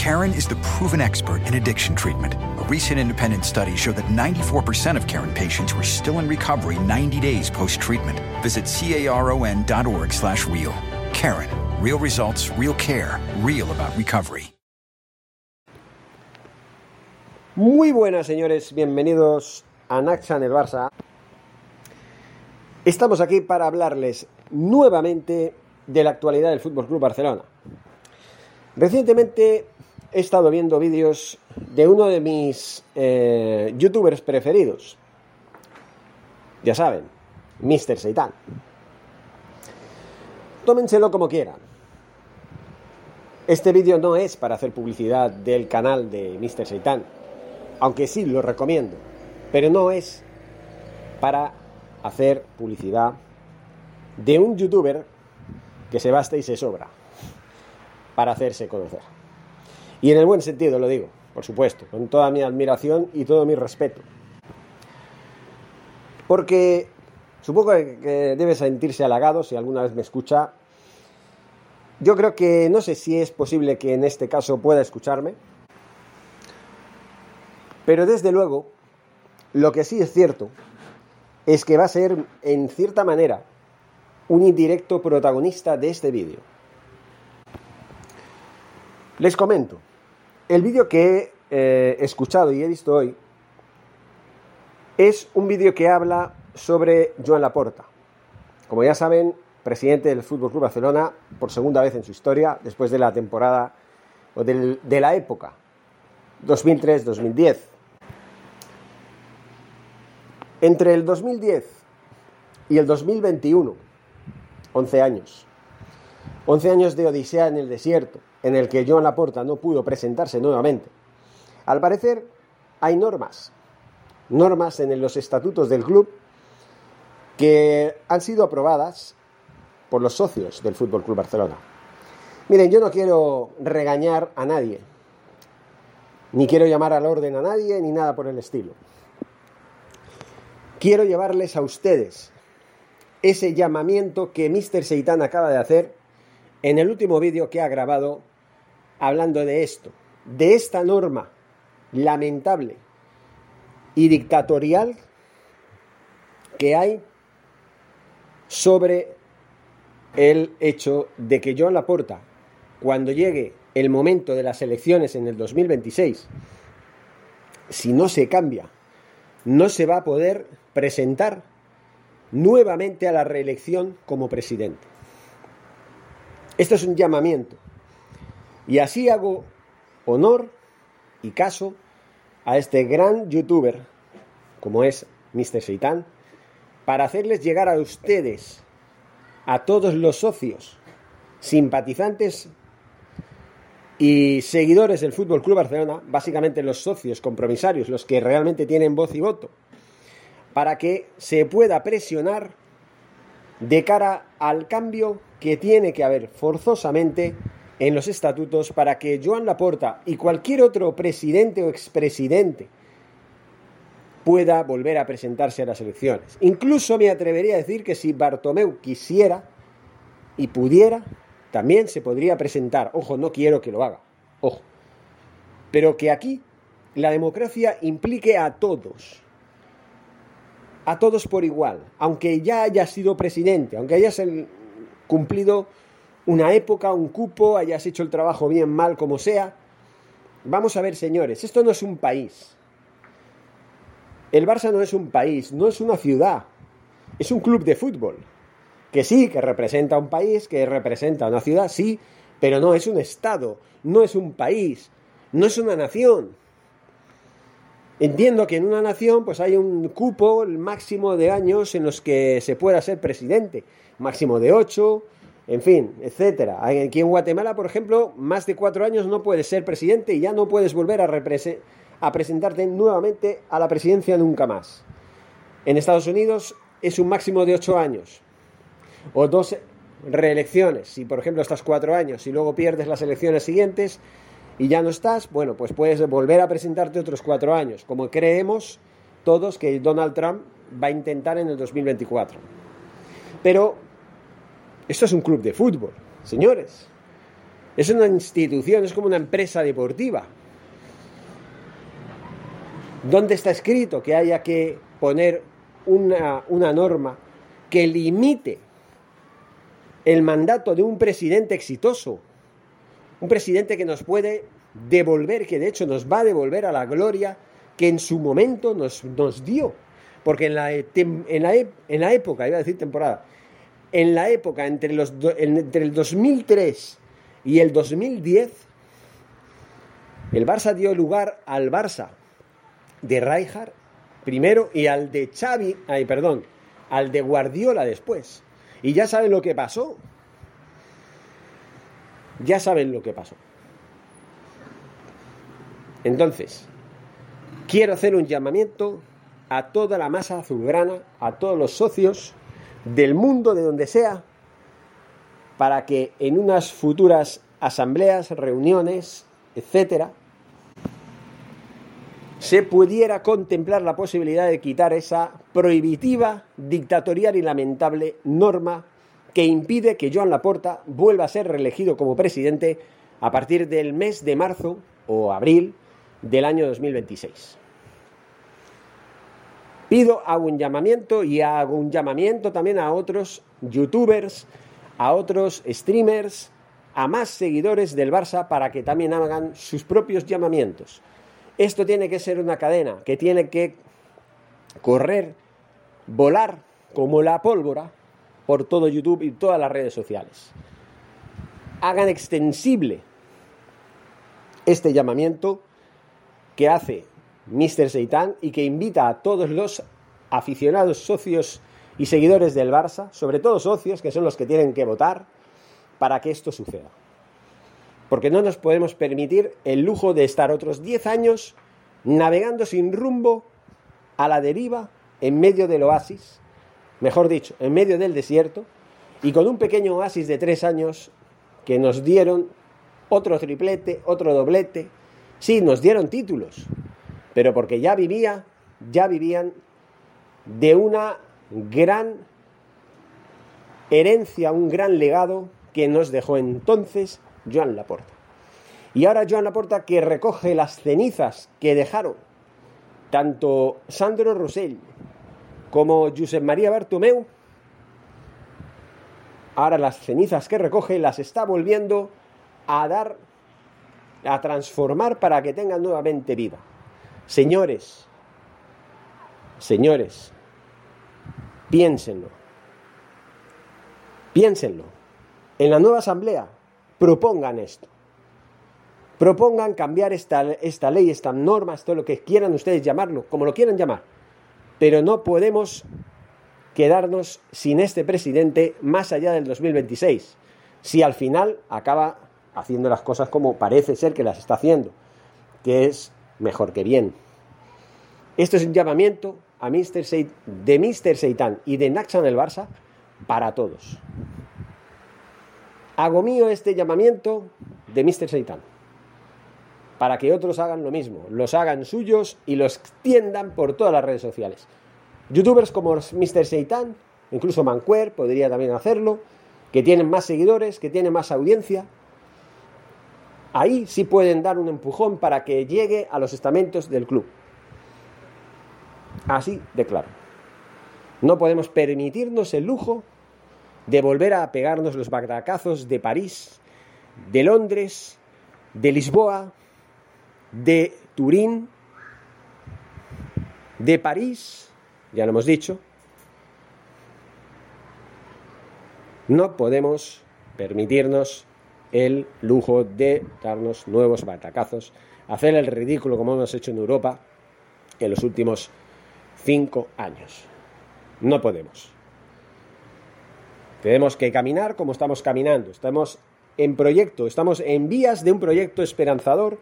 Karen is the proven expert in addiction treatment. A recent independent study showed that 94% of Karen patients were still in recovery 90 days post-treatment. Visit caron.org slash real. Karen. Real results, real care, real about recovery. Muy buenas, señores. Bienvenidos a Naxa en el Barça. Estamos aquí para hablarles nuevamente de la actualidad del Fútbol Club Barcelona. Recientemente he estado viendo vídeos de uno de mis eh, youtubers preferidos. Ya saben, Mr. Seitan. Tómenselo como quieran. Este vídeo no es para hacer publicidad del canal de Mr. Seitan, aunque sí lo recomiendo, pero no es para hacer publicidad de un youtuber que se basta y se sobra para hacerse conocer. Y en el buen sentido lo digo, por supuesto, con toda mi admiración y todo mi respeto. Porque supongo que debe sentirse halagado si alguna vez me escucha. Yo creo que no sé si es posible que en este caso pueda escucharme. Pero desde luego, lo que sí es cierto es que va a ser, en cierta manera, un indirecto protagonista de este vídeo. Les comento, el vídeo que he eh, escuchado y he visto hoy es un vídeo que habla sobre Joan Laporta. Como ya saben, presidente del Fútbol Club Barcelona por segunda vez en su historia, después de la temporada o de la época 2003-2010. Entre el 2010 y el 2021, 11 años. 11 años de odisea en el desierto, en el que Joan Laporta no pudo presentarse nuevamente. Al parecer, hay normas, normas en los estatutos del club que han sido aprobadas por los socios del Fútbol Club Barcelona. Miren, yo no quiero regañar a nadie, ni quiero llamar al orden a nadie, ni nada por el estilo. Quiero llevarles a ustedes ese llamamiento que Mr. Seitan acaba de hacer en el último vídeo que ha grabado hablando de esto, de esta norma lamentable y dictatorial que hay sobre el hecho de que Joan Laporta, cuando llegue el momento de las elecciones en el 2026, si no se cambia, no se va a poder presentar nuevamente a la reelección como presidente. Esto es un llamamiento. Y así hago honor y caso a este gran youtuber, como es Mr. Seitan, para hacerles llegar a ustedes a todos los socios, simpatizantes y seguidores del Fútbol Club Barcelona, básicamente los socios compromisarios, los que realmente tienen voz y voto, para que se pueda presionar de cara al cambio que tiene que haber forzosamente en los estatutos para que Joan Laporta y cualquier otro presidente o expresidente pueda volver a presentarse a las elecciones. Incluso me atrevería a decir que si Bartomeu quisiera y pudiera, también se podría presentar. Ojo, no quiero que lo haga. Ojo. Pero que aquí la democracia implique a todos. A todos por igual. Aunque ya haya sido presidente, aunque hayas cumplido una época, un cupo, hayas hecho el trabajo bien, mal, como sea. Vamos a ver, señores, esto no es un país. El Barça no es un país, no es una ciudad, es un club de fútbol. Que sí, que representa un país, que representa una ciudad, sí, pero no es un Estado, no es un país, no es una nación. Entiendo que en una nación pues hay un cupo, el máximo de años en los que se pueda ser presidente, máximo de ocho, en fin, etcétera. Aquí en Guatemala, por ejemplo, más de cuatro años no puedes ser presidente y ya no puedes volver a, a presentarte nuevamente a la presidencia nunca más. En Estados Unidos es un máximo de ocho años o dos reelecciones. Si, por ejemplo, estás cuatro años y luego pierdes las elecciones siguientes y ya no estás, bueno, pues puedes volver a presentarte otros cuatro años, como creemos todos que Donald Trump va a intentar en el 2024. Pero esto es un club de fútbol, señores. Es una institución, es como una empresa deportiva. ¿Dónde está escrito que haya que poner una, una norma que limite el mandato de un presidente exitoso, un presidente que nos puede devolver, que de hecho nos va a devolver a la gloria que en su momento nos, nos dio. Porque en la, en, la, en la época, iba a decir temporada, en la época entre, los entre el 2003 y el 2010, el Barça dio lugar al Barça de Rijkaard primero y al de Xavi, ay, perdón, al de Guardiola después. Y ya saben lo que pasó. Ya saben lo que pasó. Entonces, quiero hacer un llamamiento a toda la masa azulgrana, a todos los socios del mundo, de donde sea, para que en unas futuras asambleas, reuniones, etcétera, se pudiera contemplar la posibilidad de quitar esa prohibitiva, dictatorial y lamentable norma que impide que Joan Laporta vuelva a ser reelegido como presidente a partir del mes de marzo o abril del año 2026. Pido, hago un llamamiento y hago un llamamiento también a otros youtubers, a otros streamers, a más seguidores del Barça para que también hagan sus propios llamamientos. Esto tiene que ser una cadena que tiene que correr, volar como la pólvora por todo YouTube y todas las redes sociales. Hagan extensible este llamamiento que hace Mr. Seitan y que invita a todos los aficionados, socios y seguidores del Barça, sobre todo socios, que son los que tienen que votar, para que esto suceda porque no nos podemos permitir el lujo de estar otros 10 años navegando sin rumbo a la deriva en medio del oasis, mejor dicho, en medio del desierto, y con un pequeño oasis de tres años que nos dieron otro triplete, otro doblete, sí, nos dieron títulos, pero porque ya vivía, ya vivían de una gran herencia, un gran legado que nos dejó entonces Joan Laporta. Y ahora Joan Laporta que recoge las cenizas que dejaron tanto Sandro Rosell como Josep María Bartomeu, ahora las cenizas que recoge las está volviendo a dar, a transformar para que tengan nuevamente vida. Señores, señores, piénsenlo, piénsenlo. En la nueva asamblea propongan esto. Propongan cambiar esta, esta ley, esta norma, esto lo que quieran ustedes llamarlo, como lo quieran llamar. Pero no podemos quedarnos sin este presidente más allá del 2026, si al final acaba haciendo las cosas como parece ser que las está haciendo, que es mejor que bien. Esto es un llamamiento a Mr. de Mr. Seitan y de Naxan el Barça para todos. Hago mío este llamamiento de Mr. Seitan para que otros hagan lo mismo, los hagan suyos y los extiendan por todas las redes sociales. Youtubers como Mr. Seitan, incluso Manquer podría también hacerlo, que tienen más seguidores, que tienen más audiencia. Ahí sí pueden dar un empujón para que llegue a los estamentos del club. Así de claro. No podemos permitirnos el lujo de volver a pegarnos los batacazos de París, de Londres, de Lisboa, de Turín, de París, ya lo hemos dicho. No podemos permitirnos el lujo de darnos nuevos batacazos, hacer el ridículo como hemos hecho en Europa en los últimos cinco años. No podemos. Tenemos que caminar como estamos caminando. Estamos en proyecto, estamos en vías de un proyecto esperanzador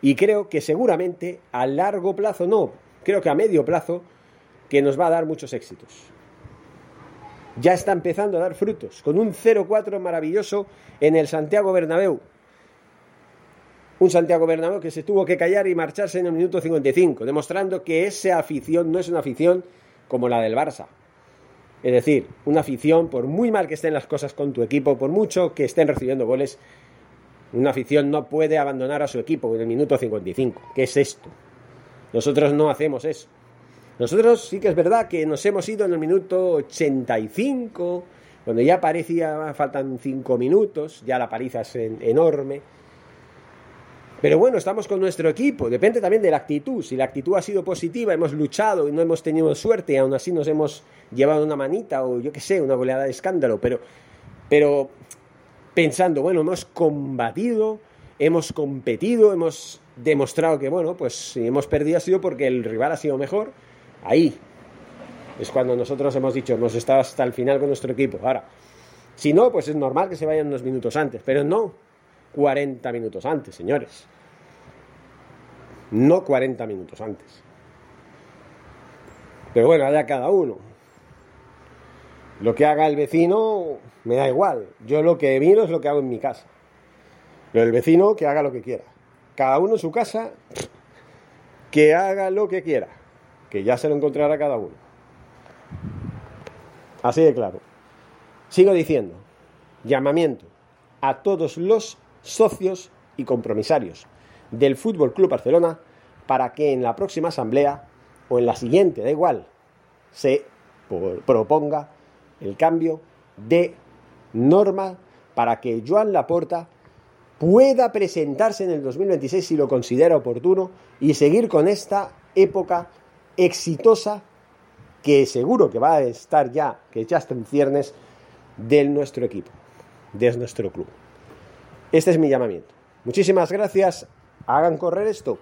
y creo que seguramente a largo plazo, no, creo que a medio plazo, que nos va a dar muchos éxitos. Ya está empezando a dar frutos, con un 0-4 maravilloso en el Santiago Bernabéu. Un Santiago Bernabéu que se tuvo que callar y marcharse en el minuto 55, demostrando que esa afición no es una afición como la del Barça. Es decir, una afición, por muy mal que estén las cosas con tu equipo, por mucho que estén recibiendo goles, una afición no puede abandonar a su equipo en el minuto 55. ¿Qué es esto? Nosotros no hacemos eso. Nosotros sí que es verdad que nos hemos ido en el minuto 85, cuando ya parecía faltan 5 minutos, ya la paliza es enorme. Pero bueno, estamos con nuestro equipo, depende también de la actitud. Si la actitud ha sido positiva, hemos luchado y no hemos tenido suerte aún así nos hemos llevado una manita o yo qué sé, una goleada de escándalo, pero, pero pensando, bueno, hemos combatido, hemos competido, hemos demostrado que, bueno, pues si hemos perdido ha sido porque el rival ha sido mejor Ahí es cuando nosotros hemos dicho, hemos estado hasta el final con nuestro equipo. Ahora, si no, pues es normal que se vayan unos minutos antes, pero no 40 minutos antes, señores. No 40 minutos antes. Pero bueno, allá cada uno. Lo que haga el vecino me da igual. Yo lo que miro es lo que hago en mi casa. Pero el vecino que haga lo que quiera. Cada uno en su casa, que haga lo que quiera que ya se lo encontrará cada uno. Así de claro. Sigo diciendo, llamamiento a todos los socios y compromisarios del Fútbol Club Barcelona para que en la próxima asamblea o en la siguiente, da igual, se proponga el cambio de norma para que Joan Laporta pueda presentarse en el 2026 si lo considera oportuno y seguir con esta época exitosa que seguro que va a estar ya, que ya está en ciernes de nuestro equipo, de nuestro club. Este es mi llamamiento. Muchísimas gracias. Hagan correr esto.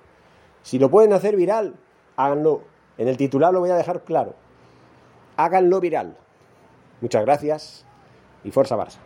Si lo pueden hacer viral, háganlo. En el titular lo voy a dejar claro. Háganlo viral. Muchas gracias y fuerza Barça.